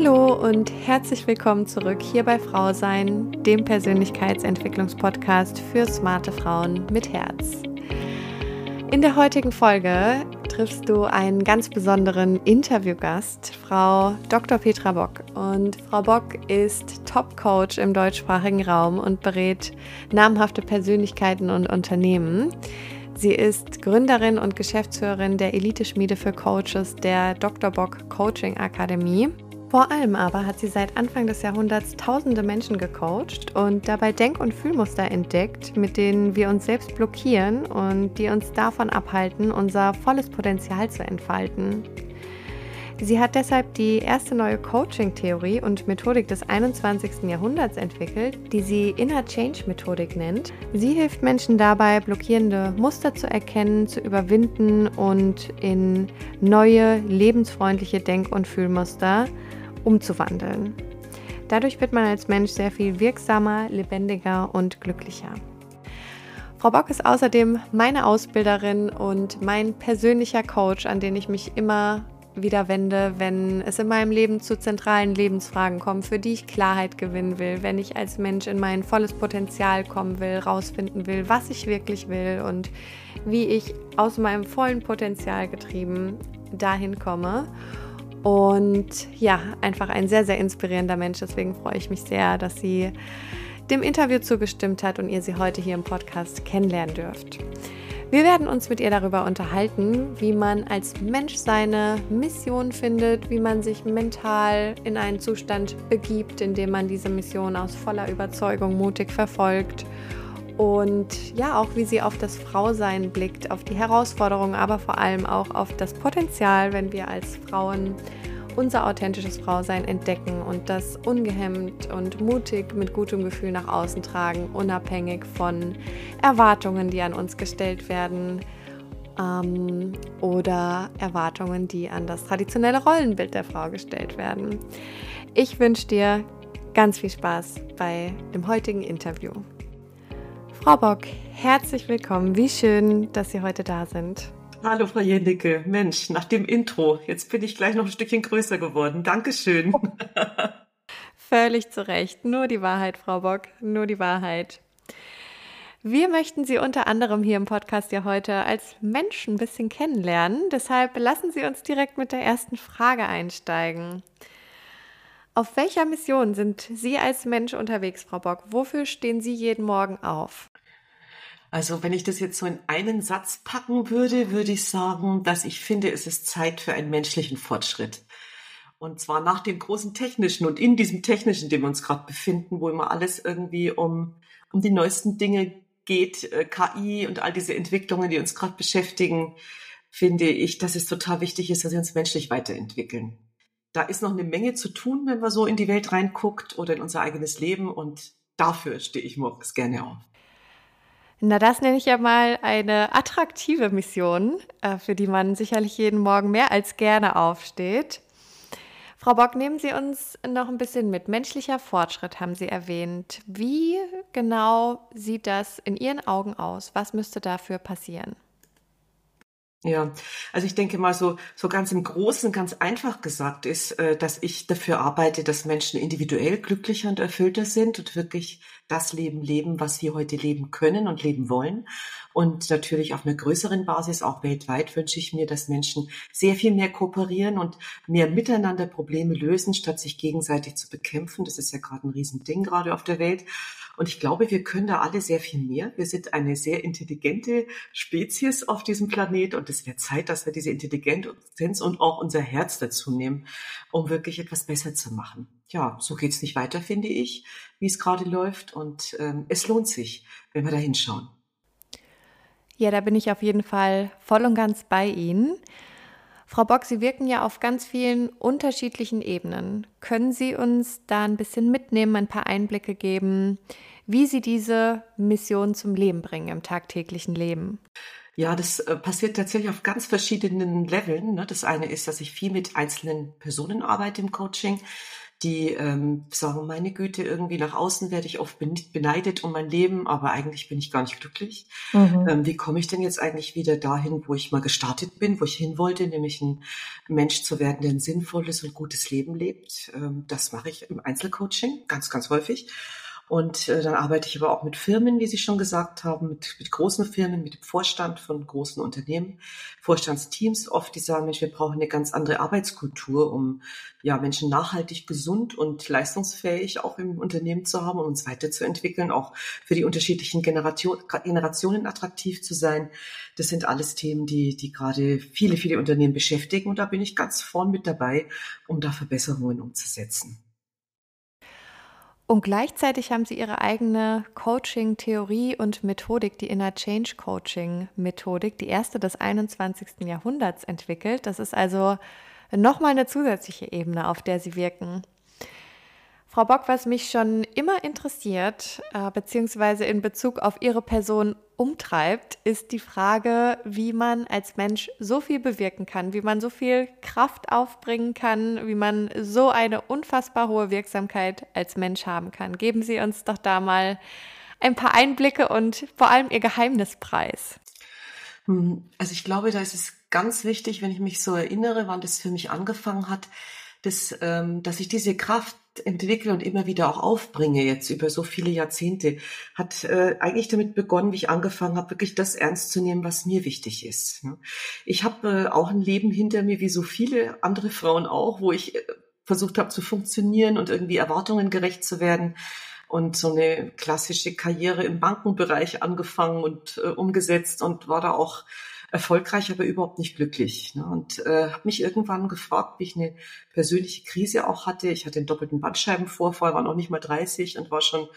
Hallo und herzlich willkommen zurück hier bei Frau Sein, dem Persönlichkeitsentwicklungspodcast für smarte Frauen mit Herz. In der heutigen Folge triffst du einen ganz besonderen Interviewgast, Frau Dr. Petra Bock. Und Frau Bock ist Top-Coach im deutschsprachigen Raum und berät namhafte Persönlichkeiten und Unternehmen. Sie ist Gründerin und Geschäftsführerin der Elite-Schmiede für Coaches der Dr. Bock Coaching Akademie. Vor allem aber hat sie seit Anfang des Jahrhunderts tausende Menschen gecoacht und dabei Denk- und Fühlmuster entdeckt, mit denen wir uns selbst blockieren und die uns davon abhalten, unser volles Potenzial zu entfalten. Sie hat deshalb die erste neue Coaching-Theorie und Methodik des 21. Jahrhunderts entwickelt, die sie Inner Change-Methodik nennt. Sie hilft Menschen dabei, blockierende Muster zu erkennen, zu überwinden und in neue, lebensfreundliche Denk- und Fühlmuster umzuwandeln. Dadurch wird man als Mensch sehr viel wirksamer, lebendiger und glücklicher. Frau Bock ist außerdem meine Ausbilderin und mein persönlicher Coach, an den ich mich immer wieder wende, wenn es in meinem Leben zu zentralen Lebensfragen kommt, für die ich Klarheit gewinnen will, wenn ich als Mensch in mein volles Potenzial kommen will, rausfinden will, was ich wirklich will und wie ich aus meinem vollen Potenzial getrieben dahin komme. Und ja, einfach ein sehr, sehr inspirierender Mensch. Deswegen freue ich mich sehr, dass sie dem Interview zugestimmt hat und ihr sie heute hier im Podcast kennenlernen dürft. Wir werden uns mit ihr darüber unterhalten, wie man als Mensch seine Mission findet, wie man sich mental in einen Zustand begibt, in dem man diese Mission aus voller Überzeugung mutig verfolgt und ja, auch wie sie auf das Frausein blickt, auf die Herausforderungen, aber vor allem auch auf das Potenzial, wenn wir als Frauen unser authentisches Frausein entdecken und das ungehemmt und mutig mit gutem Gefühl nach außen tragen, unabhängig von Erwartungen, die an uns gestellt werden ähm, oder Erwartungen, die an das traditionelle Rollenbild der Frau gestellt werden. Ich wünsche dir ganz viel Spaß bei dem heutigen Interview. Frau Bock, herzlich willkommen. Wie schön, dass Sie heute da sind. Hallo, Frau Jendicke. Mensch, nach dem Intro, jetzt bin ich gleich noch ein Stückchen größer geworden. Dankeschön. Völlig zu Recht. Nur die Wahrheit, Frau Bock. Nur die Wahrheit. Wir möchten Sie unter anderem hier im Podcast ja heute als Mensch ein bisschen kennenlernen. Deshalb lassen Sie uns direkt mit der ersten Frage einsteigen. Auf welcher Mission sind Sie als Mensch unterwegs, Frau Bock? Wofür stehen Sie jeden Morgen auf? Also wenn ich das jetzt so in einen Satz packen würde, würde ich sagen, dass ich finde, es ist Zeit für einen menschlichen Fortschritt. Und zwar nach dem großen technischen und in diesem technischen, in dem wir uns gerade befinden, wo immer alles irgendwie um, um die neuesten Dinge geht, äh, KI und all diese Entwicklungen, die uns gerade beschäftigen, finde ich, dass es total wichtig ist, dass wir uns menschlich weiterentwickeln. Da ist noch eine Menge zu tun, wenn man so in die Welt reinguckt oder in unser eigenes Leben und dafür stehe ich morgens gerne auf. Na, das nenne ich ja mal eine attraktive Mission, äh, für die man sicherlich jeden Morgen mehr als gerne aufsteht. Frau Bock, nehmen Sie uns noch ein bisschen mit. Menschlicher Fortschritt haben Sie erwähnt. Wie genau sieht das in Ihren Augen aus? Was müsste dafür passieren? Ja, also ich denke mal so, so ganz im Großen, ganz einfach gesagt ist, äh, dass ich dafür arbeite, dass Menschen individuell glücklicher und erfüllter sind und wirklich das Leben leben, was wir heute leben können und leben wollen. Und natürlich auf einer größeren Basis, auch weltweit, wünsche ich mir, dass Menschen sehr viel mehr kooperieren und mehr miteinander Probleme lösen, statt sich gegenseitig zu bekämpfen. Das ist ja gerade ein Riesending gerade auf der Welt. Und ich glaube, wir können da alle sehr viel mehr. Wir sind eine sehr intelligente Spezies auf diesem Planet und es wäre Zeit, dass wir diese Intelligenz und auch unser Herz dazu nehmen, um wirklich etwas besser zu machen. Ja, so geht's nicht weiter, finde ich, wie es gerade läuft. Und ähm, es lohnt sich, wenn wir da hinschauen. Ja, da bin ich auf jeden Fall voll und ganz bei Ihnen. Frau Bock, Sie wirken ja auf ganz vielen unterschiedlichen Ebenen. Können Sie uns da ein bisschen mitnehmen, ein paar Einblicke geben, wie Sie diese Mission zum Leben bringen im tagtäglichen Leben? Ja, das äh, passiert tatsächlich auf ganz verschiedenen Leveln. Ne? Das eine ist, dass ich viel mit einzelnen Personen arbeite im Coaching. Die ähm, sagen, meine Güte, irgendwie nach außen werde ich oft beneidet um mein Leben, aber eigentlich bin ich gar nicht glücklich. Mhm. Ähm, wie komme ich denn jetzt eigentlich wieder dahin, wo ich mal gestartet bin, wo ich hin wollte, nämlich ein Mensch zu werden, der ein sinnvolles und gutes Leben lebt? Ähm, das mache ich im Einzelcoaching ganz, ganz häufig. Und äh, dann arbeite ich aber auch mit Firmen, wie Sie schon gesagt haben, mit, mit großen Firmen, mit dem Vorstand von großen Unternehmen, Vorstandsteams oft, die sagen, Mensch, wir brauchen eine ganz andere Arbeitskultur, um ja Menschen nachhaltig gesund und leistungsfähig auch im Unternehmen zu haben, um uns weiterzuentwickeln, auch für die unterschiedlichen Generation, Generationen attraktiv zu sein. Das sind alles Themen, die, die gerade viele, viele Unternehmen beschäftigen. Und da bin ich ganz vorn mit dabei, um da Verbesserungen umzusetzen. Und gleichzeitig haben sie ihre eigene Coaching-Theorie und Methodik, die Inner Change Coaching-Methodik, die erste des 21. Jahrhunderts entwickelt. Das ist also nochmal eine zusätzliche Ebene, auf der sie wirken. Frau Bock, was mich schon immer interessiert, äh, beziehungsweise in Bezug auf Ihre Person umtreibt, ist die Frage, wie man als Mensch so viel bewirken kann, wie man so viel Kraft aufbringen kann, wie man so eine unfassbar hohe Wirksamkeit als Mensch haben kann. Geben Sie uns doch da mal ein paar Einblicke und vor allem Ihr Geheimnispreis. Hm, also ich glaube, da ist es ganz wichtig, wenn ich mich so erinnere, wann das für mich angefangen hat, dass, ähm, dass ich diese Kraft entwickle und immer wieder auch aufbringe, jetzt über so viele Jahrzehnte, hat äh, eigentlich damit begonnen, wie ich angefangen habe, wirklich das ernst zu nehmen, was mir wichtig ist. Ne? Ich habe äh, auch ein Leben hinter mir, wie so viele andere Frauen auch, wo ich äh, versucht habe zu funktionieren und irgendwie Erwartungen gerecht zu werden und so eine klassische Karriere im Bankenbereich angefangen und äh, umgesetzt und war da auch erfolgreich, aber überhaupt nicht glücklich. Ne? Und äh, habe mich irgendwann gefragt, wie ich eine persönliche Krise auch hatte. Ich hatte einen doppelten Bandscheibenvorfall, war noch nicht mal 30 und war schon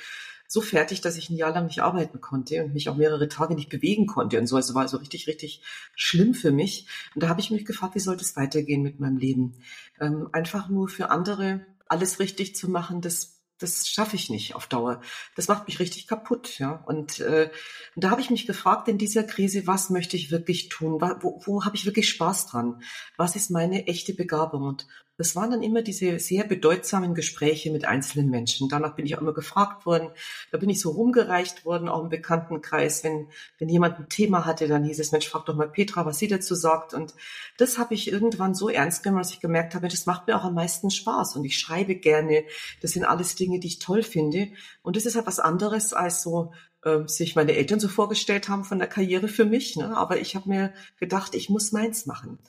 so fertig, dass ich ein Jahr lang nicht arbeiten konnte und mich auch mehrere Tage nicht bewegen konnte und so. Also war also richtig, richtig schlimm für mich. Und da habe ich mich gefragt, wie sollte es weitergehen mit meinem Leben? Ähm, einfach nur für andere alles richtig zu machen, das das schaffe ich nicht auf Dauer. Das macht mich richtig kaputt, ja. Und, äh, da habe ich mich gefragt in dieser Krise, was möchte ich wirklich tun? Wo, wo habe ich wirklich Spaß dran? Was ist meine echte Begabung? Und das waren dann immer diese sehr bedeutsamen Gespräche mit einzelnen Menschen. Danach bin ich auch immer gefragt worden. Da bin ich so rumgereicht worden, auch im Bekanntenkreis. Wenn, wenn jemand ein Thema hatte, dann hieß es, Mensch, frag doch mal Petra, was sie dazu sagt. Und das habe ich irgendwann so ernst genommen, dass ich gemerkt habe, das macht mir auch am meisten Spaß. Und ich schreibe gerne. Das sind alles Dinge, die ich toll finde. Und das ist halt was anderes als so äh, sich meine Eltern so vorgestellt haben von der Karriere für mich. Ne? Aber ich habe mir gedacht, ich muss meins machen.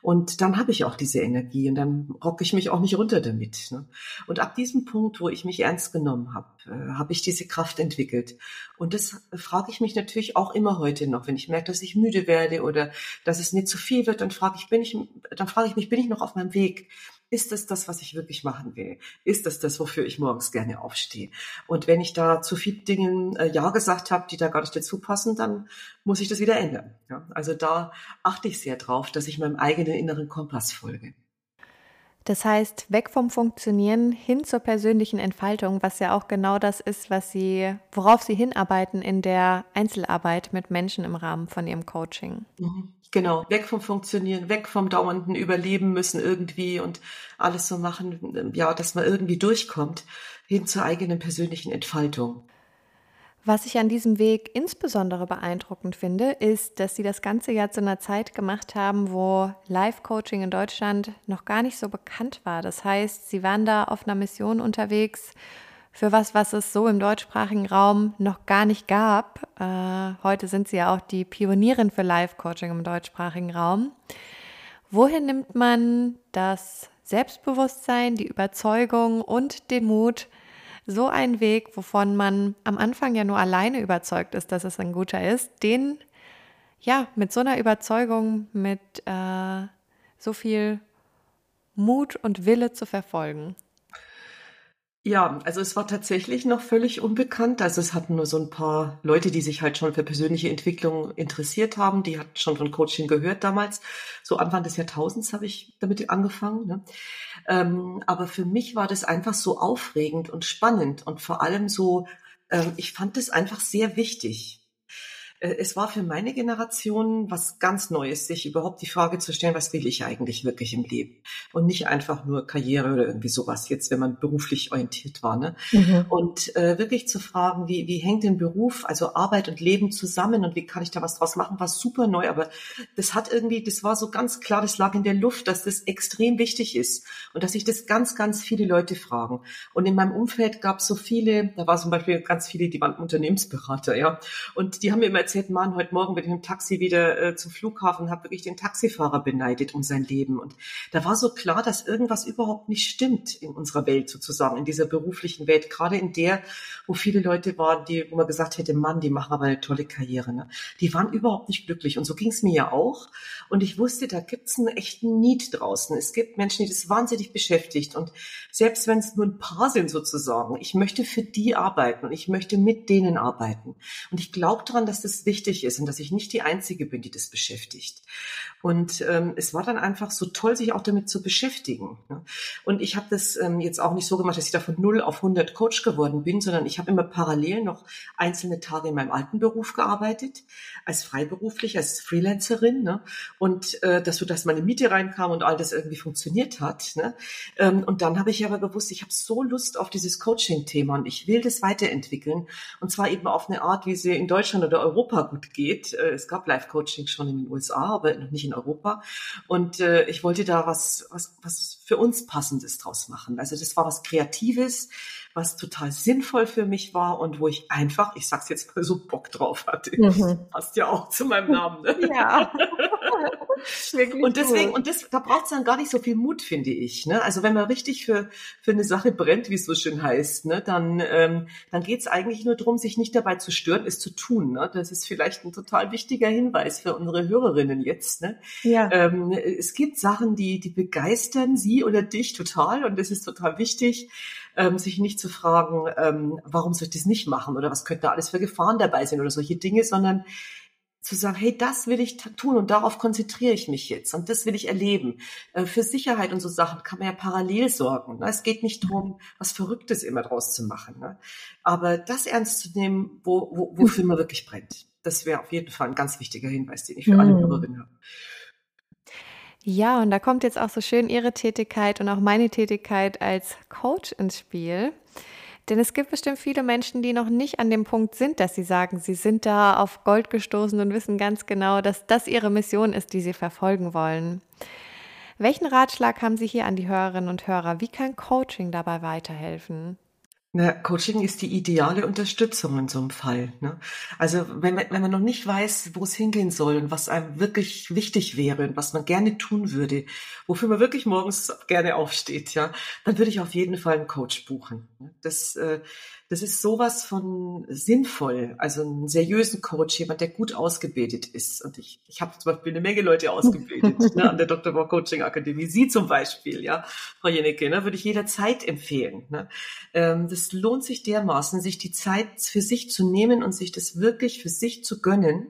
Und dann habe ich auch diese Energie und dann rocke ich mich auch nicht runter damit. Ne? Und ab diesem Punkt, wo ich mich ernst genommen habe, äh, habe ich diese Kraft entwickelt. Und das frage ich mich natürlich auch immer heute noch, wenn ich merke, dass ich müde werde oder dass es nicht zu viel wird, dann frage ich, bin ich, dann frage ich mich, bin ich noch auf meinem Weg? Ist das das, was ich wirklich machen will? Ist das das, wofür ich morgens gerne aufstehe? Und wenn ich da zu vielen Dingen äh, Ja gesagt habe, die da gar nicht dazu passen, dann muss ich das wieder ändern. Ja? Also da achte ich sehr drauf, dass ich meinem eigenen inneren Kompass folge. Das heißt, weg vom Funktionieren hin zur persönlichen Entfaltung, was ja auch genau das ist, was Sie, worauf Sie hinarbeiten in der Einzelarbeit mit Menschen im Rahmen von Ihrem Coaching. Mhm. Genau, weg vom Funktionieren, weg vom dauernden Überleben müssen irgendwie und alles so machen, ja, dass man irgendwie durchkommt, hin zur eigenen persönlichen Entfaltung. Was ich an diesem Weg insbesondere beeindruckend finde, ist, dass Sie das ganze Jahr zu einer Zeit gemacht haben, wo Live-Coaching in Deutschland noch gar nicht so bekannt war. Das heißt, Sie waren da auf einer Mission unterwegs für was, was es so im deutschsprachigen Raum noch gar nicht gab. Äh, heute sind Sie ja auch die Pionierin für Live-Coaching im deutschsprachigen Raum. Wohin nimmt man das Selbstbewusstsein, die Überzeugung und den Mut, so einen Weg, wovon man am Anfang ja nur alleine überzeugt ist, dass es ein guter ist, den ja mit so einer Überzeugung, mit äh, so viel Mut und Wille zu verfolgen? Ja, also es war tatsächlich noch völlig unbekannt. Also es hatten nur so ein paar Leute, die sich halt schon für persönliche Entwicklung interessiert haben. Die hatten schon von Coaching gehört damals. So Anfang des Jahrtausends habe ich damit angefangen. Ne? Ähm, aber für mich war das einfach so aufregend und spannend und vor allem so, ähm, ich fand das einfach sehr wichtig. Äh, es war für meine Generation was ganz Neues, sich überhaupt die Frage zu stellen, was will ich eigentlich wirklich im Leben? Und nicht einfach nur Karriere oder irgendwie sowas, jetzt, wenn man beruflich orientiert war. Ne? Mhm. Und äh, wirklich zu fragen, wie, wie hängt denn Beruf, also Arbeit und Leben zusammen und wie kann ich da was draus machen, war super neu. Aber das hat irgendwie, das war so ganz klar, das lag in der Luft, dass das extrem wichtig ist und dass sich das ganz, ganz viele Leute fragen. Und in meinem Umfeld gab es so viele, da war zum Beispiel ganz viele, die waren Unternehmensberater, ja. Und die haben mir immer erzählt, Mann, heute Morgen bin ich dem Taxi wieder äh, zum Flughafen und habe wirklich den Taxifahrer beneidet um sein Leben. Und da war so klar, dass irgendwas überhaupt nicht stimmt in unserer Welt sozusagen, in dieser beruflichen Welt, gerade in der, wo viele Leute waren, die, wo man gesagt hätte, Mann, die machen aber eine tolle Karriere. Ne? Die waren überhaupt nicht glücklich. Und so ging es mir ja auch. Und ich wusste, da gibt's einen echten Need draußen. Es gibt Menschen, die das wahnsinnig beschäftigt. Und selbst wenn es nur ein paar sind sozusagen, ich möchte für die arbeiten und ich möchte mit denen arbeiten. Und ich glaube daran, dass das wichtig ist und dass ich nicht die Einzige bin, die das beschäftigt. Und ähm, es war dann einfach so toll, sich auch damit zu beschäftigen. Ne? Und ich habe das ähm, jetzt auch nicht so gemacht, dass ich da von 0 auf 100 Coach geworden bin, sondern ich habe immer parallel noch einzelne Tage in meinem alten Beruf gearbeitet, als freiberuflich, als Freelancerin. Ne? Und äh, dass so, dass meine Miete reinkam und all das irgendwie funktioniert hat. Ne? Ähm, und dann habe ich aber gewusst, ich habe so Lust auf dieses Coaching-Thema und ich will das weiterentwickeln. Und zwar eben auf eine Art, wie sie in Deutschland oder Europa gut geht. Äh, es gab Live-Coaching schon in den USA, aber noch nicht in Europa. Und äh, ich wollte da was, was, was für uns Passendes draus machen. Also das war was Kreatives, was total sinnvoll für mich war und wo ich einfach, ich sag's jetzt mal so, Bock drauf hatte. Mhm. Passt ja auch zu meinem Namen. Ne? Ja. und deswegen, cool. und das, da braucht es dann gar nicht so viel Mut, finde ich. Ne? Also wenn man richtig für, für eine Sache brennt, wie es so schön heißt, ne, dann, ähm, dann geht es eigentlich nur darum, sich nicht dabei zu stören, es zu tun. Ne? Das ist vielleicht ein total wichtiger Hinweis für unsere Hörerinnen jetzt. Ne? Ja. Ähm, es gibt Sachen, die, die begeistern sie oder dich total und das ist total wichtig ähm, sich nicht zu fragen, ähm, warum soll ich das nicht machen oder was könnte da alles für Gefahren dabei sein oder solche Dinge, sondern zu sagen, hey, das will ich tun und darauf konzentriere ich mich jetzt und das will ich erleben. Äh, für Sicherheit und so Sachen kann man ja parallel sorgen. Ne? Es geht nicht darum, was Verrücktes immer draus zu machen, ne? aber das ernst zu nehmen, wo, wo, wofür man wirklich brennt. Das wäre auf jeden Fall ein ganz wichtiger Hinweis, den ich für alle mhm. Hörerinnen habe. Ja, und da kommt jetzt auch so schön Ihre Tätigkeit und auch meine Tätigkeit als Coach ins Spiel. Denn es gibt bestimmt viele Menschen, die noch nicht an dem Punkt sind, dass sie sagen, sie sind da auf Gold gestoßen und wissen ganz genau, dass das ihre Mission ist, die sie verfolgen wollen. Welchen Ratschlag haben Sie hier an die Hörerinnen und Hörer? Wie kann Coaching dabei weiterhelfen? Na, Coaching ist die ideale Unterstützung in so einem Fall. Ne? Also wenn man, wenn man noch nicht weiß, wo es hingehen soll und was einem wirklich wichtig wäre und was man gerne tun würde, wofür man wirklich morgens gerne aufsteht, ja, dann würde ich auf jeden Fall einen Coach buchen. Ne? Das äh, das ist sowas von sinnvoll. Also einen seriösen Coach, jemand, der gut ausgebildet ist. Und ich, ich habe zum Beispiel eine Menge Leute ausgebildet ne, an der Dr. Bock Coaching Akademie. Sie zum Beispiel, ja, Frau Jennecke, ne, würde ich jederzeit empfehlen. Ne. Ähm, das lohnt sich dermaßen, sich die Zeit für sich zu nehmen und sich das wirklich für sich zu gönnen,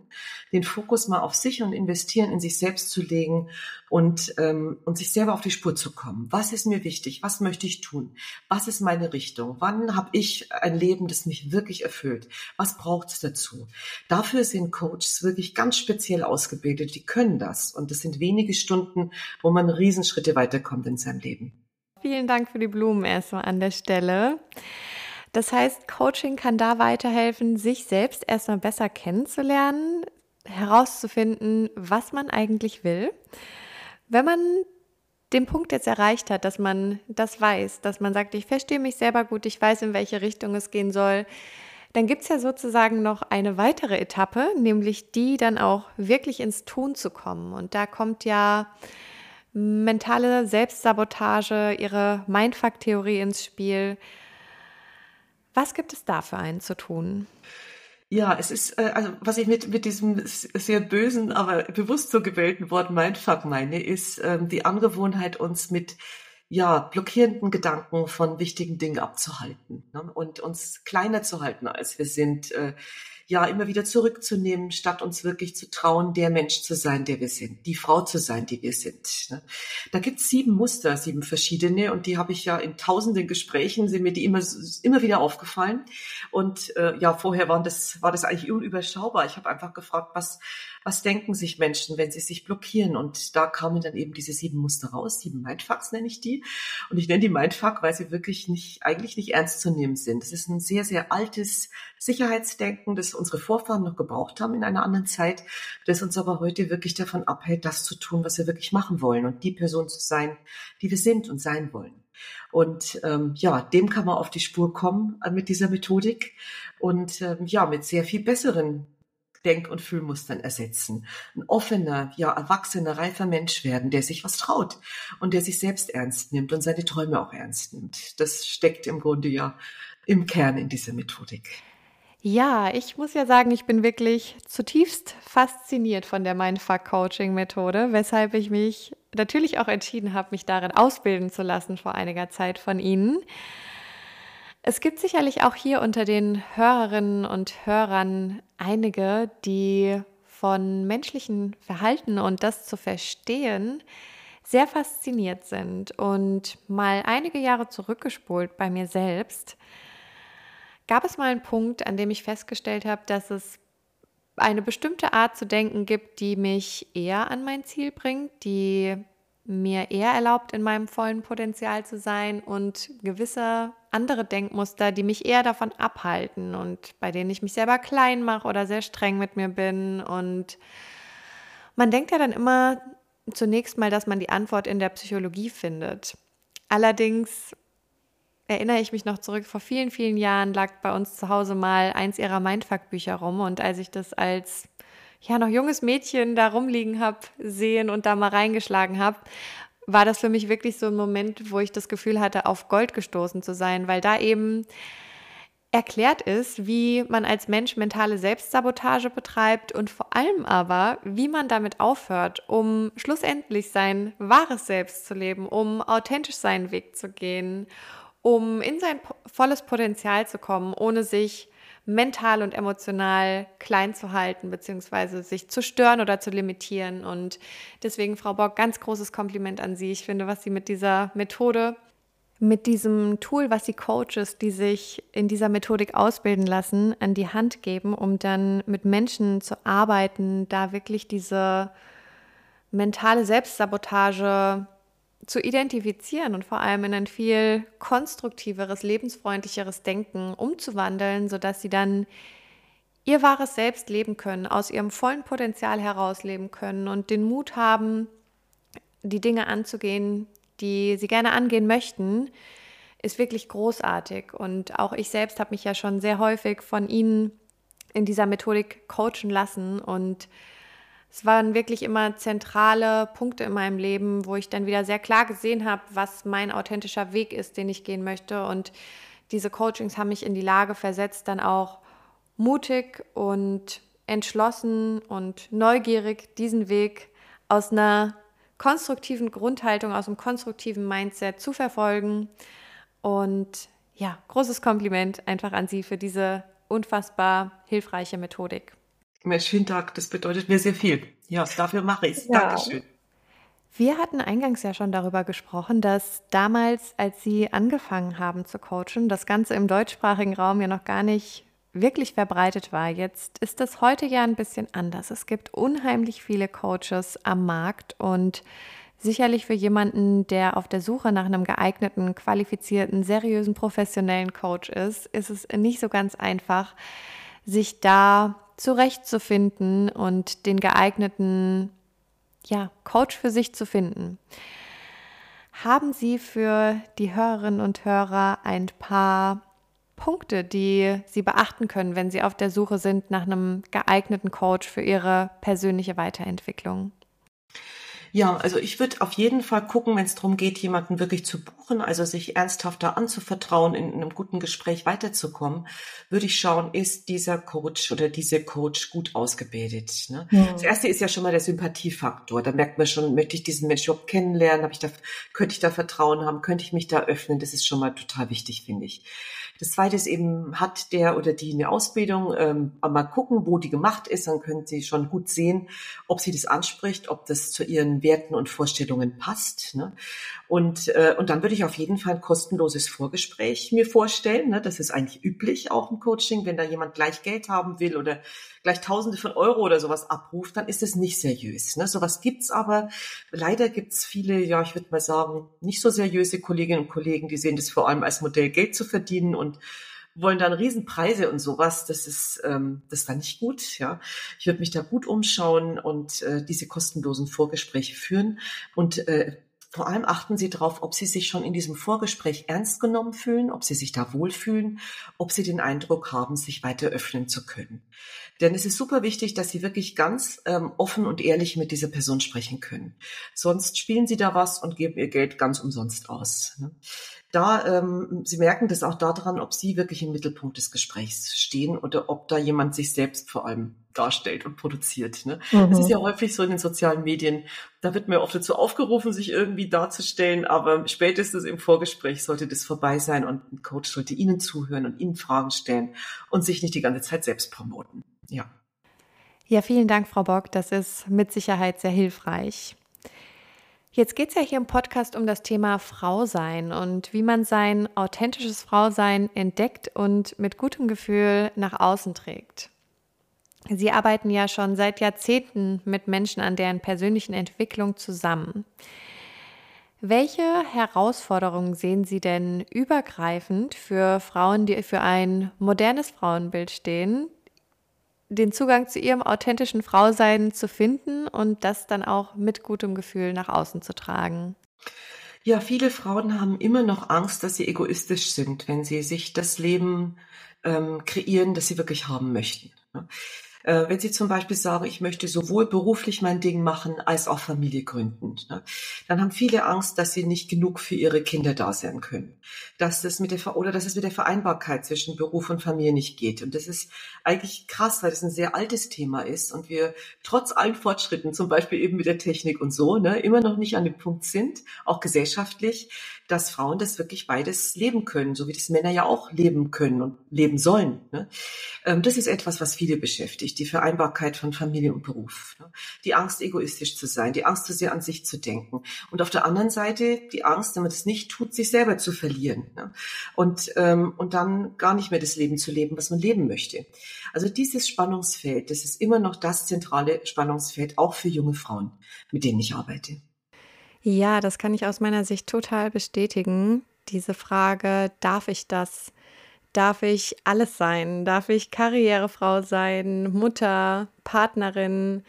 den Fokus mal auf sich und investieren in sich selbst zu legen und, ähm, und sich selber auf die Spur zu kommen. Was ist mir wichtig? Was möchte ich tun? Was ist meine Richtung? Wann habe ich ein Leben, das mich wirklich erfüllt? Was braucht es dazu? Dafür sind Coaches wirklich ganz speziell ausgebildet. Die können das. Und das sind wenige Stunden, wo man Riesenschritte weiterkommt in seinem Leben. Vielen Dank für die Blumen erstmal an der Stelle. Das heißt, Coaching kann da weiterhelfen, sich selbst erstmal besser kennenzulernen, herauszufinden, was man eigentlich will. Wenn man den Punkt jetzt erreicht hat, dass man das weiß, dass man sagt, ich verstehe mich selber gut, ich weiß, in welche Richtung es gehen soll, dann gibt es ja sozusagen noch eine weitere Etappe, nämlich die dann auch wirklich ins Tun zu kommen. Und da kommt ja mentale Selbstsabotage, ihre Mindfuck-Theorie ins Spiel. Was gibt es da für einen zu tun? Ja, es ist, äh, also was ich mit, mit diesem sehr bösen, aber bewusst so gewählten Wort Mindfuck meine, ist ähm, die Angewohnheit, uns mit ja, blockierenden Gedanken von wichtigen Dingen abzuhalten ne? und uns kleiner zu halten, als wir sind. Äh, ja immer wieder zurückzunehmen, statt uns wirklich zu trauen, der Mensch zu sein, der wir sind, die Frau zu sein, die wir sind. Ne? Da gibt's sieben Muster, sieben verschiedene und die habe ich ja in tausenden Gesprächen, sind mir die immer, immer wieder aufgefallen. Und äh, ja, vorher waren das, war das eigentlich unüberschaubar. Ich habe einfach gefragt, was, was denken sich Menschen, wenn sie sich blockieren? Und da kamen dann eben diese sieben Muster raus, sieben Mindfucks nenne ich die. Und ich nenne die Mindfuck, weil sie wirklich nicht, eigentlich nicht ernst zu nehmen sind. Das ist ein sehr, sehr altes Sicherheitsdenken, das unsere Vorfahren noch gebraucht haben in einer anderen Zeit, das uns aber heute wirklich davon abhält, das zu tun, was wir wirklich machen wollen und die Person zu sein, die wir sind und sein wollen. Und ähm, ja, dem kann man auf die Spur kommen äh, mit dieser Methodik und ähm, ja, mit sehr viel besseren Denk- und Fühlmustern ersetzen. Ein offener, ja, erwachsener, reifer Mensch werden, der sich was traut und der sich selbst ernst nimmt und seine Träume auch ernst nimmt. Das steckt im Grunde ja im Kern in dieser Methodik. Ja, ich muss ja sagen, ich bin wirklich zutiefst fasziniert von der Mindfuck-Coaching-Methode, weshalb ich mich natürlich auch entschieden habe, mich darin ausbilden zu lassen vor einiger Zeit von Ihnen. Es gibt sicherlich auch hier unter den Hörerinnen und Hörern einige, die von menschlichen Verhalten und das zu verstehen sehr fasziniert sind. Und mal einige Jahre zurückgespult bei mir selbst, gab es mal einen Punkt, an dem ich festgestellt habe, dass es eine bestimmte Art zu denken gibt, die mich eher an mein Ziel bringt, die mir eher erlaubt, in meinem vollen Potenzial zu sein und gewisse andere Denkmuster, die mich eher davon abhalten und bei denen ich mich selber klein mache oder sehr streng mit mir bin. Und man denkt ja dann immer zunächst mal, dass man die Antwort in der Psychologie findet. Allerdings erinnere ich mich noch zurück, vor vielen, vielen Jahren lag bei uns zu Hause mal eins ihrer Mindfuck-Bücher rum und als ich das als ja noch junges Mädchen da rumliegen habe sehen und da mal reingeschlagen habe, war das für mich wirklich so ein Moment, wo ich das Gefühl hatte, auf Gold gestoßen zu sein, weil da eben erklärt ist, wie man als Mensch mentale Selbstsabotage betreibt und vor allem aber, wie man damit aufhört, um schlussendlich sein wahres Selbst zu leben, um authentisch seinen Weg zu gehen, um in sein volles Potenzial zu kommen, ohne sich mental und emotional klein zu halten, beziehungsweise sich zu stören oder zu limitieren. Und deswegen, Frau Bock, ganz großes Kompliment an Sie. Ich finde, was Sie mit dieser Methode, mit diesem Tool, was Sie Coaches, die sich in dieser Methodik ausbilden lassen, an die Hand geben, um dann mit Menschen zu arbeiten, da wirklich diese mentale Selbstsabotage zu identifizieren und vor allem in ein viel konstruktiveres, lebensfreundlicheres Denken umzuwandeln, sodass sie dann ihr wahres Selbst leben können, aus ihrem vollen Potenzial heraus leben können und den Mut haben, die Dinge anzugehen, die sie gerne angehen möchten, ist wirklich großartig. Und auch ich selbst habe mich ja schon sehr häufig von Ihnen in dieser Methodik coachen lassen und es waren wirklich immer zentrale Punkte in meinem Leben, wo ich dann wieder sehr klar gesehen habe, was mein authentischer Weg ist, den ich gehen möchte. Und diese Coachings haben mich in die Lage versetzt, dann auch mutig und entschlossen und neugierig diesen Weg aus einer konstruktiven Grundhaltung, aus einem konstruktiven Mindset zu verfolgen. Und ja, großes Kompliment einfach an Sie für diese unfassbar hilfreiche Methodik. Mensch, vielen Dank, das bedeutet mir sehr viel. Ja, dafür mache ich es. Ja. Dankeschön. Wir hatten eingangs ja schon darüber gesprochen, dass damals, als Sie angefangen haben zu coachen, das Ganze im deutschsprachigen Raum ja noch gar nicht wirklich verbreitet war. Jetzt ist das heute ja ein bisschen anders. Es gibt unheimlich viele Coaches am Markt und sicherlich für jemanden, der auf der Suche nach einem geeigneten, qualifizierten, seriösen, professionellen Coach ist, ist es nicht so ganz einfach, sich da zurechtzufinden und den geeigneten ja, Coach für sich zu finden. Haben Sie für die Hörerinnen und Hörer ein paar Punkte, die Sie beachten können, wenn Sie auf der Suche sind nach einem geeigneten Coach für Ihre persönliche Weiterentwicklung? Ja, also ich würde auf jeden Fall gucken, wenn es darum geht, jemanden wirklich zu buchen, also sich ernsthafter anzuvertrauen, in, einem guten Gespräch weiterzukommen, würde ich schauen, ist dieser Coach oder diese Coach gut ausgebildet. Ne? Ja. Das erste ist ja schon mal der Sympathiefaktor. Da merkt man schon, möchte ich diesen Menschen überhaupt kennenlernen? Hab ich da, könnte ich da Vertrauen haben? Könnte ich mich da öffnen? Das ist schon mal total wichtig, finde ich. Das zweite ist eben, hat der oder die eine Ausbildung, ähm, mal gucken, wo die gemacht ist, dann können sie schon gut sehen, ob sie das anspricht, ob das zu ihren Werten und Vorstellungen passt. Ne? Und, äh, und dann würde ich auf jeden Fall ein kostenloses Vorgespräch mir vorstellen. Ne? Das ist eigentlich üblich auch im Coaching, wenn da jemand gleich Geld haben will oder gleich Tausende von Euro oder sowas abruft, dann ist es nicht seriös. Ne? Sowas gibt's aber. Leider gibt's viele, ja, ich würde mal sagen, nicht so seriöse Kolleginnen und Kollegen, die sehen das vor allem als Modell, Geld zu verdienen und wollen dann Riesenpreise und sowas. Das ist, ähm, das ist dann nicht gut. Ja, ich würde mich da gut umschauen und äh, diese kostenlosen Vorgespräche führen und äh, vor allem achten Sie darauf, ob Sie sich schon in diesem Vorgespräch ernst genommen fühlen, ob Sie sich da wohlfühlen, ob Sie den Eindruck haben, sich weiter öffnen zu können. Denn es ist super wichtig, dass Sie wirklich ganz ähm, offen und ehrlich mit dieser Person sprechen können. Sonst spielen Sie da was und geben Ihr Geld ganz umsonst aus. Ne? Da, ähm, Sie merken das auch daran, ob Sie wirklich im Mittelpunkt des Gesprächs stehen oder ob da jemand sich selbst vor allem darstellt und produziert. Ne? Mhm. Das ist ja häufig so in den sozialen Medien. Da wird mir oft dazu aufgerufen, sich irgendwie darzustellen, aber spätestens im Vorgespräch sollte das vorbei sein und ein Coach sollte Ihnen zuhören und Ihnen Fragen stellen und sich nicht die ganze Zeit selbst promoten. Ja. Ja, vielen Dank, Frau Bock. Das ist mit Sicherheit sehr hilfreich. Jetzt geht es ja hier im Podcast um das Thema Frau sein und wie man sein authentisches Frausein entdeckt und mit gutem Gefühl nach außen trägt. Sie arbeiten ja schon seit Jahrzehnten mit Menschen an deren persönlichen Entwicklung zusammen. Welche Herausforderungen sehen Sie denn übergreifend für Frauen, die für ein modernes Frauenbild stehen, den Zugang zu ihrem authentischen Frausein zu finden und das dann auch mit gutem Gefühl nach außen zu tragen. Ja, viele Frauen haben immer noch Angst, dass sie egoistisch sind, wenn sie sich das Leben ähm, kreieren, das sie wirklich haben möchten. Äh, wenn Sie zum Beispiel sagen, ich möchte sowohl beruflich mein Ding machen als auch Familie gründen, ne, dann haben viele Angst, dass sie nicht genug für ihre Kinder da sein können, dass das mit der oder dass es mit der Vereinbarkeit zwischen Beruf und Familie nicht geht. Und das ist eigentlich krass, weil das ein sehr altes Thema ist und wir trotz allen Fortschritten, zum Beispiel eben mit der Technik und so, ne, immer noch nicht an dem Punkt sind, auch gesellschaftlich, dass Frauen das wirklich beides leben können, so wie das Männer ja auch leben können und leben sollen. Ne? Ähm, das ist etwas, was viele beschäftigt, die Vereinbarkeit von Familie und Beruf. Ne? Die Angst, egoistisch zu sein, die Angst, zu sehr an sich zu denken. Und auf der anderen Seite die Angst, wenn man das nicht tut, sich selber zu verlieren. Ne? Und, ähm, und dann gar nicht mehr das Leben zu leben, was man leben möchte. Also dieses Spannungsfeld, das ist immer noch das zentrale Spannungsfeld, auch für junge Frauen, mit denen ich arbeite. Ja, das kann ich aus meiner Sicht total bestätigen. Diese Frage, darf ich das? Darf ich alles sein? Darf ich Karrierefrau sein, Mutter, Partnerin?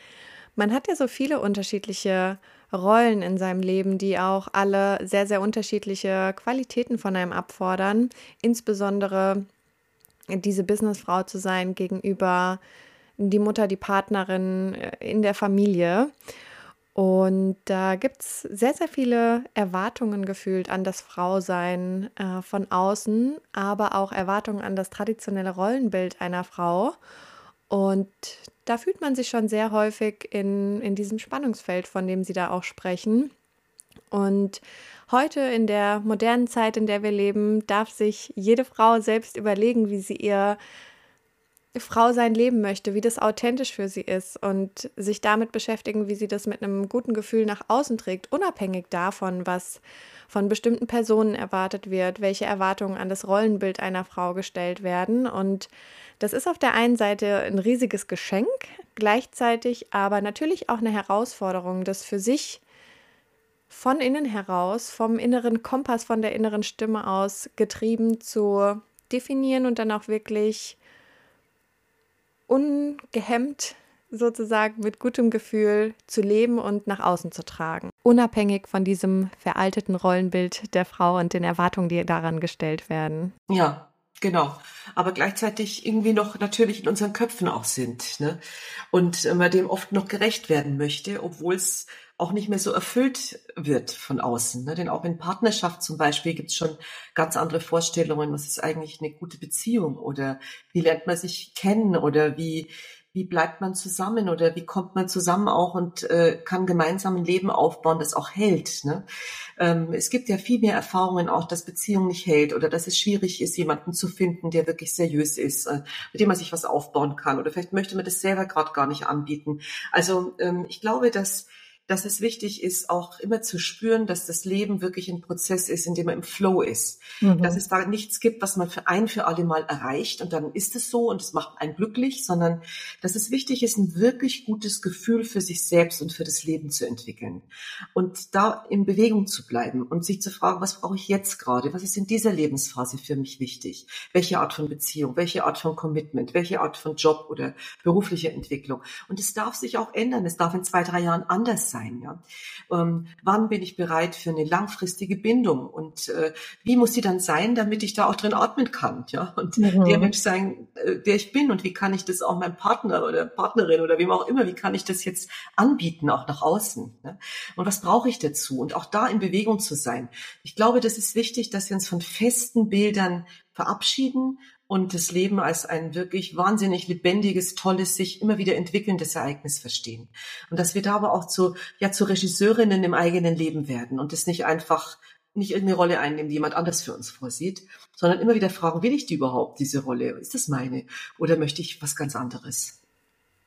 Man hat ja so viele unterschiedliche Rollen in seinem Leben, die auch alle sehr, sehr unterschiedliche Qualitäten von einem abfordern. Insbesondere diese Businessfrau zu sein gegenüber die Mutter, die Partnerin äh, in der Familie. Und da gibt es sehr, sehr viele Erwartungen gefühlt an das Frausein äh, von außen, aber auch Erwartungen an das traditionelle Rollenbild einer Frau. Und da fühlt man sich schon sehr häufig in, in diesem Spannungsfeld, von dem Sie da auch sprechen. Und heute in der modernen Zeit, in der wir leben, darf sich jede Frau selbst überlegen, wie sie ihr Frau sein leben möchte, wie das authentisch für sie ist und sich damit beschäftigen, wie sie das mit einem guten Gefühl nach außen trägt, unabhängig davon, was von bestimmten Personen erwartet wird, welche Erwartungen an das Rollenbild einer Frau gestellt werden. Und das ist auf der einen Seite ein riesiges Geschenk, gleichzeitig aber natürlich auch eine Herausforderung, das für sich von innen heraus, vom inneren Kompass, von der inneren Stimme aus getrieben zu definieren und dann auch wirklich ungehemmt sozusagen mit gutem Gefühl zu leben und nach außen zu tragen. Unabhängig von diesem veralteten Rollenbild der Frau und den Erwartungen, die daran gestellt werden. Ja, Genau, aber gleichzeitig irgendwie noch natürlich in unseren Köpfen auch sind. Ne? Und man dem oft noch gerecht werden möchte, obwohl es auch nicht mehr so erfüllt wird von außen. Ne? Denn auch in Partnerschaft zum Beispiel gibt es schon ganz andere Vorstellungen, was ist eigentlich eine gute Beziehung oder wie lernt man sich kennen oder wie, wie bleibt man zusammen oder wie kommt man zusammen auch und äh, kann gemeinsam ein Leben aufbauen, das auch hält. Ne? Ähm, es gibt ja viel mehr Erfahrungen auch, dass Beziehung nicht hält oder dass es schwierig ist, jemanden zu finden, der wirklich seriös ist, äh, mit dem man sich was aufbauen kann. Oder vielleicht möchte man das selber gerade gar nicht anbieten. Also ähm, ich glaube, dass dass es wichtig ist, auch immer zu spüren, dass das Leben wirklich ein Prozess ist, in dem man im Flow ist. Mhm. Dass es da nichts gibt, was man für ein für alle Mal erreicht und dann ist es so und es macht einen glücklich, sondern dass es wichtig ist, ein wirklich gutes Gefühl für sich selbst und für das Leben zu entwickeln. Und da in Bewegung zu bleiben und sich zu fragen, was brauche ich jetzt gerade? Was ist in dieser Lebensphase für mich wichtig? Welche Art von Beziehung? Welche Art von Commitment? Welche Art von Job oder berufliche Entwicklung? Und es darf sich auch ändern. Es darf in zwei, drei Jahren anders sein sein? Ja? Ähm, wann bin ich bereit für eine langfristige Bindung? Und äh, wie muss sie dann sein, damit ich da auch drin atmen kann? Ja? Und mhm. der Mensch sein, äh, der ich bin und wie kann ich das auch meinem Partner oder Partnerin oder wem auch immer, wie kann ich das jetzt anbieten, auch nach außen? Ja? Und was brauche ich dazu? Und auch da in Bewegung zu sein. Ich glaube, das ist wichtig, dass wir uns von festen Bildern verabschieden und das Leben als ein wirklich wahnsinnig lebendiges, tolles, sich immer wieder entwickelndes Ereignis verstehen. Und dass wir da aber auch zu, ja, zu Regisseurinnen im eigenen Leben werden und es nicht einfach nicht irgendeine Rolle einnehmen, die jemand anders für uns vorsieht, sondern immer wieder fragen, will ich die überhaupt, diese Rolle? Ist das meine? Oder möchte ich was ganz anderes?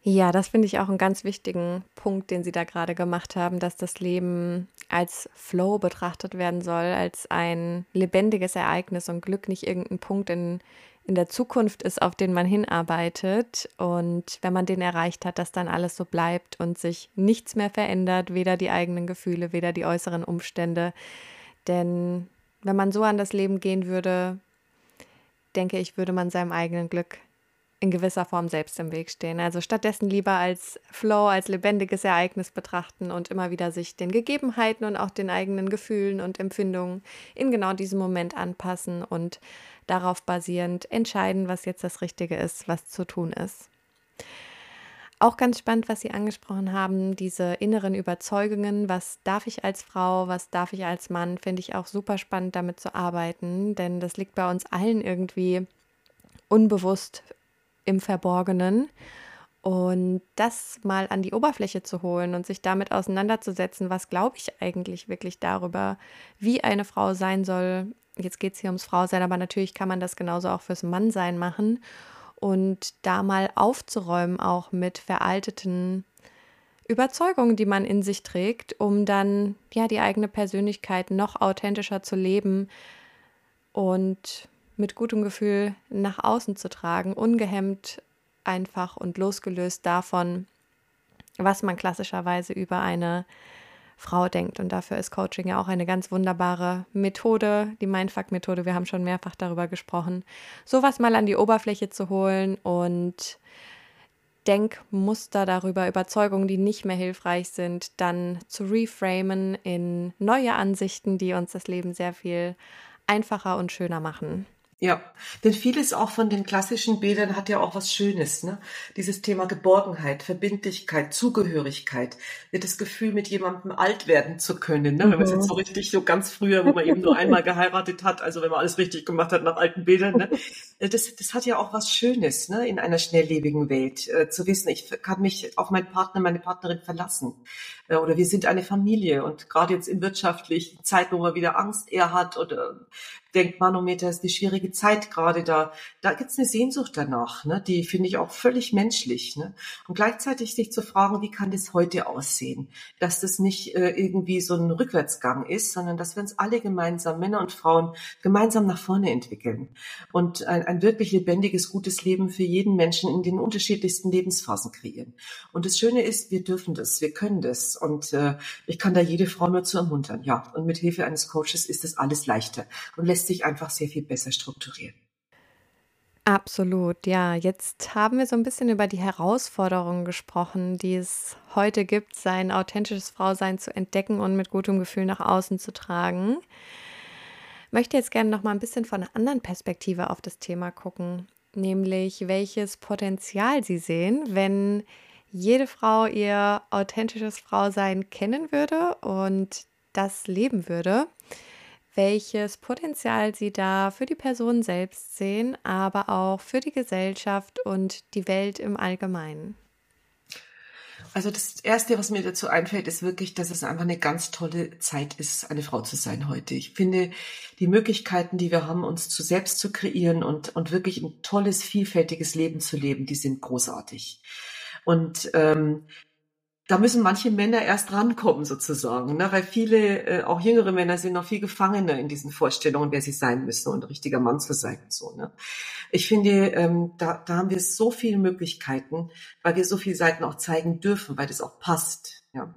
Ja, das finde ich auch einen ganz wichtigen Punkt, den Sie da gerade gemacht haben, dass das Leben als Flow betrachtet werden soll, als ein lebendiges Ereignis und Glück nicht irgendein Punkt in in der Zukunft ist, auf den man hinarbeitet. Und wenn man den erreicht hat, dass dann alles so bleibt und sich nichts mehr verändert, weder die eigenen Gefühle, weder die äußeren Umstände. Denn wenn man so an das Leben gehen würde, denke ich, würde man seinem eigenen Glück in gewisser Form selbst im Weg stehen. Also stattdessen lieber als Flow, als lebendiges Ereignis betrachten und immer wieder sich den Gegebenheiten und auch den eigenen Gefühlen und Empfindungen in genau diesem Moment anpassen und darauf basierend entscheiden, was jetzt das Richtige ist, was zu tun ist. Auch ganz spannend, was Sie angesprochen haben, diese inneren Überzeugungen, was darf ich als Frau, was darf ich als Mann, finde ich auch super spannend damit zu arbeiten, denn das liegt bei uns allen irgendwie unbewusst im Verborgenen. Und das mal an die Oberfläche zu holen und sich damit auseinanderzusetzen, was glaube ich eigentlich wirklich darüber, wie eine Frau sein soll, Jetzt geht es hier ums Frausein, aber natürlich kann man das genauso auch fürs Mannsein machen und da mal aufzuräumen, auch mit veralteten Überzeugungen, die man in sich trägt, um dann ja die eigene Persönlichkeit noch authentischer zu leben und mit gutem Gefühl nach außen zu tragen, ungehemmt einfach und losgelöst davon, was man klassischerweise über eine Frau denkt. Und dafür ist Coaching ja auch eine ganz wunderbare Methode, die Mindfuck-Methode. Wir haben schon mehrfach darüber gesprochen, sowas mal an die Oberfläche zu holen und Denkmuster darüber, Überzeugungen, die nicht mehr hilfreich sind, dann zu reframen in neue Ansichten, die uns das Leben sehr viel einfacher und schöner machen. Ja, denn vieles auch von den klassischen Bildern hat ja auch was Schönes. Ne? Dieses Thema Geborgenheit, Verbindlichkeit, Zugehörigkeit, das Gefühl, mit jemandem alt werden zu können. Ne? Wenn man es jetzt so mhm. richtig, so ganz früher, wo man eben nur einmal geheiratet hat, also wenn man alles richtig gemacht hat nach alten Bildern, ne? Äh, das, das hat ja auch was Schönes ne? in einer schnelllebigen Welt. Äh, zu wissen, ich kann mich auf meinen Partner, meine Partnerin verlassen. Äh, oder wir sind eine Familie. Und gerade jetzt in wirtschaftlichen Zeiten, wo man wieder Angst eher hat oder denkt, Manometer ist eine schwierige Zeit gerade da. Da gibt's eine Sehnsucht danach, ne? die finde ich auch völlig menschlich. Ne? Und gleichzeitig sich zu fragen, wie kann das heute aussehen? Dass das nicht äh, irgendwie so ein Rückwärtsgang ist, sondern dass wir uns alle gemeinsam, Männer und Frauen, gemeinsam nach vorne entwickeln. Und ein, ein wirklich lebendiges, gutes Leben für jeden Menschen in den unterschiedlichsten Lebensphasen kreieren. Und das Schöne ist, wir dürfen das, wir können das. Und äh, ich kann da jede Frau nur zu ermuntern. Ja, und mit Hilfe eines Coaches ist das alles leichter und lässt sich einfach sehr viel besser strukturieren. Absolut, ja. Jetzt haben wir so ein bisschen über die Herausforderungen gesprochen, die es heute gibt, sein authentisches Frausein zu entdecken und mit gutem Gefühl nach außen zu tragen. Ich möchte jetzt gerne noch mal ein bisschen von einer anderen Perspektive auf das Thema gucken, nämlich welches Potenzial Sie sehen, wenn jede Frau ihr authentisches Frausein kennen würde und das leben würde welches Potenzial sie da für die Person selbst sehen, aber auch für die Gesellschaft und die Welt im Allgemeinen. Also das Erste, was mir dazu einfällt, ist wirklich, dass es einfach eine ganz tolle Zeit ist, eine Frau zu sein heute. Ich finde, die Möglichkeiten, die wir haben, uns zu selbst zu kreieren und, und wirklich ein tolles, vielfältiges Leben zu leben, die sind großartig. Und ähm, da müssen manche Männer erst rankommen sozusagen, ne? weil viele, äh, auch jüngere Männer sind noch viel gefangener in diesen Vorstellungen, wer sie sein müssen und ein richtiger Mann zu sein und so. Ne? Ich finde, ähm, da, da haben wir so viele Möglichkeiten, weil wir so viele Seiten auch zeigen dürfen, weil das auch passt. Ja,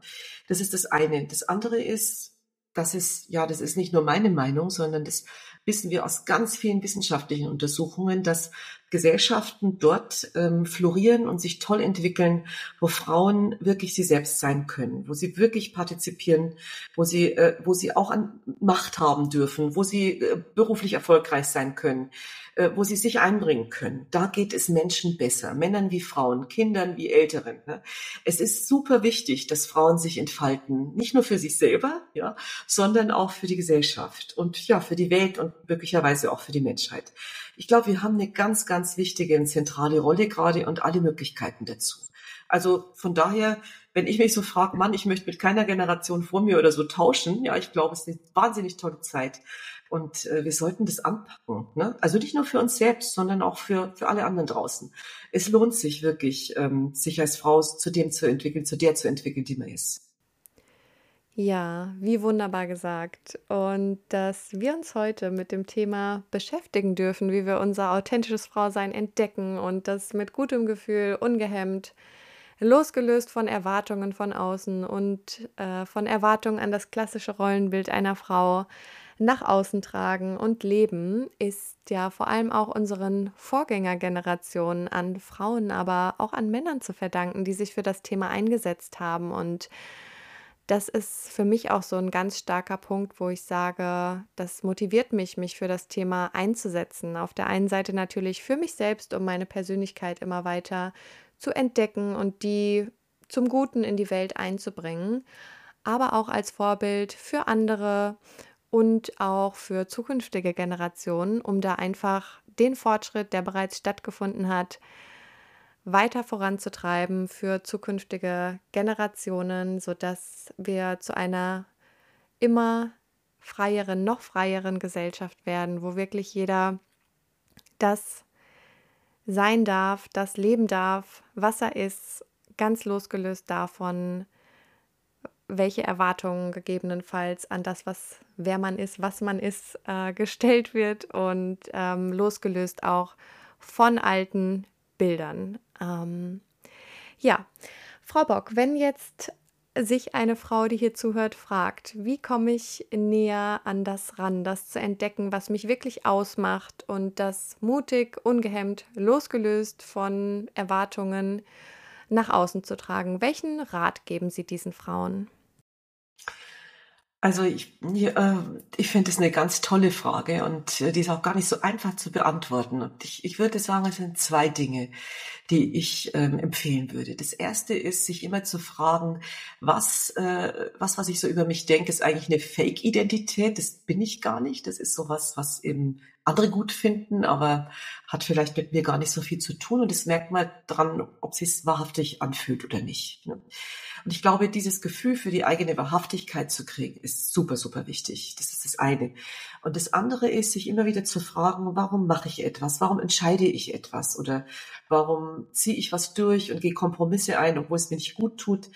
das ist das eine. Das andere ist, das ist ja, das ist nicht nur meine Meinung, sondern das wissen wir aus ganz vielen wissenschaftlichen Untersuchungen, dass Gesellschaften dort ähm, florieren und sich toll entwickeln, wo Frauen wirklich sie selbst sein können, wo sie wirklich partizipieren, wo sie, äh, wo sie auch an Macht haben dürfen, wo sie äh, beruflich erfolgreich sein können, äh, wo sie sich einbringen können. Da geht es Menschen besser, Männern wie Frauen, Kindern wie Älteren. Ne? Es ist super wichtig, dass Frauen sich entfalten, nicht nur für sich selber, ja, sondern auch für die Gesellschaft und ja, für die Welt und möglicherweise auch für die Menschheit. Ich glaube, wir haben eine ganz, ganz wichtige und zentrale Rolle gerade und alle Möglichkeiten dazu. Also von daher, wenn ich mich so frage, Mann, ich möchte mit keiner Generation vor mir oder so tauschen, ja, ich glaube, es ist eine wahnsinnig tolle Zeit. Und äh, wir sollten das anpacken. Ne? Also nicht nur für uns selbst, sondern auch für, für alle anderen draußen. Es lohnt sich wirklich, ähm, sich als Frau zu dem zu entwickeln, zu der zu entwickeln, die man ist. Ja, wie wunderbar gesagt. Und dass wir uns heute mit dem Thema beschäftigen dürfen, wie wir unser authentisches Frausein entdecken und das mit gutem Gefühl, ungehemmt, losgelöst von Erwartungen von außen und äh, von Erwartungen an das klassische Rollenbild einer Frau nach außen tragen und leben, ist ja vor allem auch unseren Vorgängergenerationen an Frauen, aber auch an Männern zu verdanken, die sich für das Thema eingesetzt haben und das ist für mich auch so ein ganz starker Punkt, wo ich sage, das motiviert mich, mich für das Thema einzusetzen. Auf der einen Seite natürlich für mich selbst, um meine Persönlichkeit immer weiter zu entdecken und die zum Guten in die Welt einzubringen, aber auch als Vorbild für andere und auch für zukünftige Generationen, um da einfach den Fortschritt, der bereits stattgefunden hat, weiter voranzutreiben für zukünftige Generationen, sodass wir zu einer immer freieren, noch freieren Gesellschaft werden, wo wirklich jeder das sein darf, das leben darf, was er ist, ganz losgelöst davon, welche Erwartungen gegebenenfalls an das, was wer man ist, was man ist, äh, gestellt wird und ähm, losgelöst auch von alten Bildern. Ähm, ja, Frau Bock, wenn jetzt sich eine Frau, die hier zuhört, fragt, wie komme ich näher an das ran, das zu entdecken, was mich wirklich ausmacht und das mutig, ungehemmt, losgelöst von Erwartungen nach außen zu tragen. Welchen Rat geben Sie diesen Frauen? Also ich, äh, ich finde es eine ganz tolle Frage und äh, die ist auch gar nicht so einfach zu beantworten. Und ich, ich würde sagen, es sind zwei Dinge, die ich ähm, empfehlen würde. Das erste ist, sich immer zu fragen, was, äh, was, was ich so über mich denke, ist eigentlich eine Fake-Identität. Das bin ich gar nicht. Das ist sowas, was eben andere gut finden, aber hat vielleicht mit mir gar nicht so viel zu tun. Und das merkt man dran, ob es wahrhaftig anfühlt oder nicht. Ne? Und ich glaube, dieses Gefühl für die eigene Wahrhaftigkeit zu kriegen, ist super, super wichtig. Das ist das eine. Und das andere ist, sich immer wieder zu fragen, warum mache ich etwas? Warum entscheide ich etwas? Oder warum ziehe ich was durch und gehe Kompromisse ein, obwohl es mir nicht gut tut?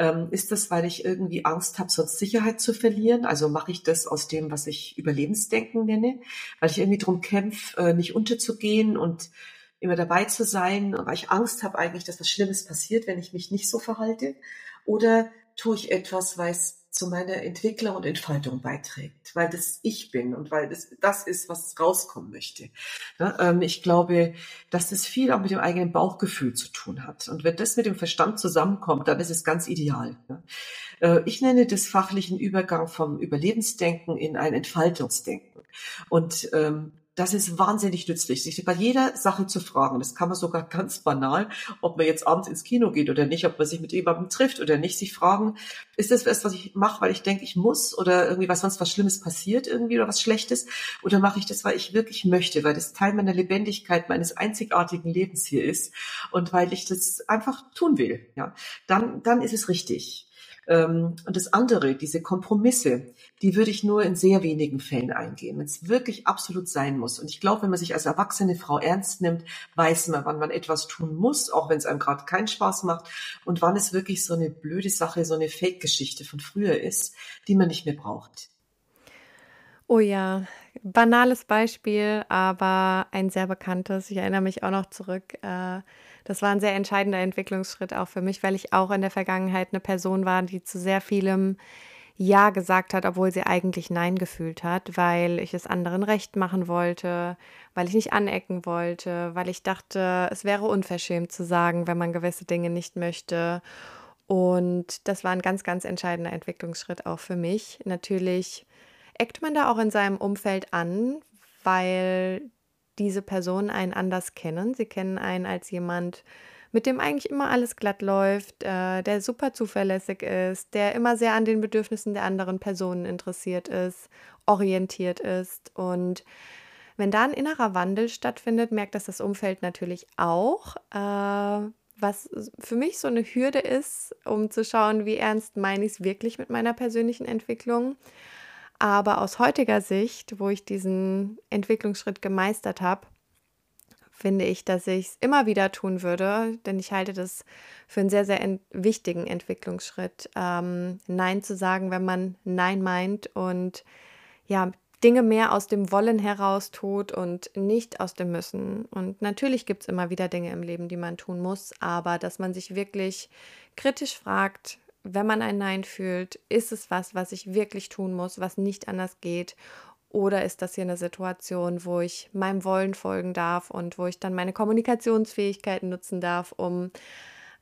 Ähm, ist das, weil ich irgendwie Angst habe, sonst Sicherheit zu verlieren? Also mache ich das aus dem, was ich Überlebensdenken nenne, weil ich irgendwie drum kämpfe, äh, nicht unterzugehen und immer dabei zu sein, weil ich Angst habe eigentlich, dass was Schlimmes passiert, wenn ich mich nicht so verhalte. Oder tue ich etwas, weil es zu meiner Entwicklung und Entfaltung beiträgt, weil das ich bin und weil das das ist, was rauskommen möchte. Ähm, ich glaube, dass das viel auch mit dem eigenen Bauchgefühl zu tun hat. Und wenn das mit dem Verstand zusammenkommt, dann ist es ganz ideal. Äh, ich nenne das fachlichen Übergang vom Überlebensdenken in ein Entfaltungsdenken. Und ähm, das ist wahnsinnig nützlich, sich bei jeder Sache zu fragen. Das kann man sogar ganz banal, ob man jetzt abends ins Kino geht oder nicht, ob man sich mit jemandem trifft oder nicht, sich fragen, ist das was, was ich mache, weil ich denke, ich muss oder irgendwie was sonst was Schlimmes passiert irgendwie oder was Schlechtes oder mache ich das, weil ich wirklich möchte, weil das Teil meiner Lebendigkeit, meines einzigartigen Lebens hier ist und weil ich das einfach tun will. Ja, dann dann ist es richtig. Ähm, und das andere, diese Kompromisse, die würde ich nur in sehr wenigen Fällen eingehen, wenn es wirklich absolut sein muss. Und ich glaube, wenn man sich als erwachsene Frau ernst nimmt, weiß man, wann man etwas tun muss, auch wenn es einem gerade keinen Spaß macht und wann es wirklich so eine blöde Sache, so eine Fake-Geschichte von früher ist, die man nicht mehr braucht. Oh ja, banales Beispiel, aber ein sehr bekanntes. Ich erinnere mich auch noch zurück. Äh, das war ein sehr entscheidender Entwicklungsschritt auch für mich, weil ich auch in der Vergangenheit eine Person war, die zu sehr vielem Ja gesagt hat, obwohl sie eigentlich Nein gefühlt hat, weil ich es anderen recht machen wollte, weil ich nicht anecken wollte, weil ich dachte, es wäre unverschämt zu sagen, wenn man gewisse Dinge nicht möchte. Und das war ein ganz, ganz entscheidender Entwicklungsschritt auch für mich. Natürlich eckt man da auch in seinem Umfeld an, weil diese Personen einen anders kennen. Sie kennen einen als jemand, mit dem eigentlich immer alles glatt läuft, äh, der super zuverlässig ist, der immer sehr an den Bedürfnissen der anderen Personen interessiert ist, orientiert ist. Und wenn da ein innerer Wandel stattfindet, merkt das das Umfeld natürlich auch. Äh, was für mich so eine Hürde ist, um zu schauen, wie ernst meine ich es wirklich mit meiner persönlichen Entwicklung. Aber aus heutiger Sicht, wo ich diesen Entwicklungsschritt gemeistert habe, finde ich, dass ich es immer wieder tun würde, denn ich halte das für einen sehr, sehr ent wichtigen Entwicklungsschritt, ähm, Nein zu sagen, wenn man Nein meint und ja, Dinge mehr aus dem Wollen heraus tut und nicht aus dem Müssen. Und natürlich gibt es immer wieder Dinge im Leben, die man tun muss, aber dass man sich wirklich kritisch fragt, wenn man ein Nein fühlt, ist es was, was ich wirklich tun muss, was nicht anders geht? Oder ist das hier eine Situation, wo ich meinem Wollen folgen darf und wo ich dann meine Kommunikationsfähigkeiten nutzen darf, um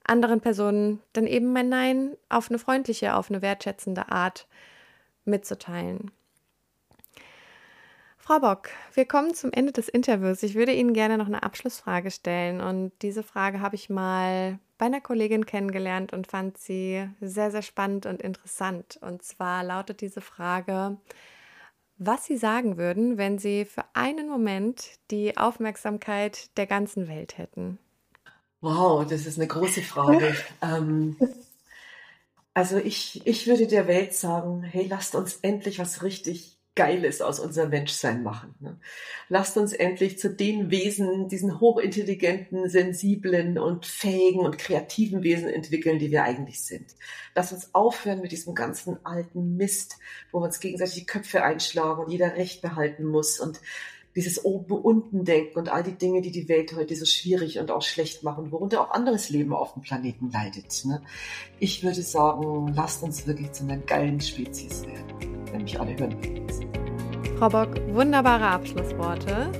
anderen Personen dann eben mein Nein auf eine freundliche, auf eine wertschätzende Art mitzuteilen? Frau Bock, wir kommen zum Ende des Interviews. Ich würde Ihnen gerne noch eine Abschlussfrage stellen und diese Frage habe ich mal bei einer Kollegin kennengelernt und fand sie sehr, sehr spannend und interessant. Und zwar lautet diese Frage, was Sie sagen würden, wenn Sie für einen Moment die Aufmerksamkeit der ganzen Welt hätten. Wow, das ist eine große Frage. ähm, also ich, ich würde der Welt sagen, hey, lasst uns endlich was richtig Geiles aus unserem Menschsein machen. Ne? Lasst uns endlich zu den Wesen, diesen hochintelligenten, sensiblen und fähigen und kreativen Wesen entwickeln, die wir eigentlich sind. Lasst uns aufhören mit diesem ganzen alten Mist, wo wir uns gegenseitig die Köpfe einschlagen und jeder Recht behalten muss und dieses Oben-Unten-Denken und all die Dinge, die die Welt heute so schwierig und auch schlecht machen, worunter auch anderes Leben auf dem Planeten leidet. Ne? Ich würde sagen, lasst uns wirklich zu einer geilen Spezies werden, wenn mich alle hören. Frau Bock, wunderbare Abschlussworte.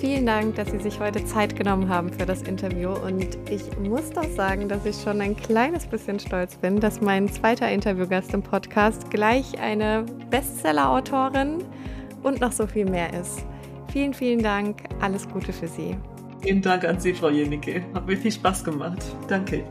Vielen Dank, dass Sie sich heute Zeit genommen haben für das Interview. Und ich muss doch sagen, dass ich schon ein kleines bisschen stolz bin, dass mein zweiter Interviewgast im Podcast gleich eine Bestseller-Autorin und noch so viel mehr ist. Vielen, vielen Dank. Alles Gute für Sie. Vielen Dank an Sie, Frau Jenicke. Hat mir viel Spaß gemacht. Danke.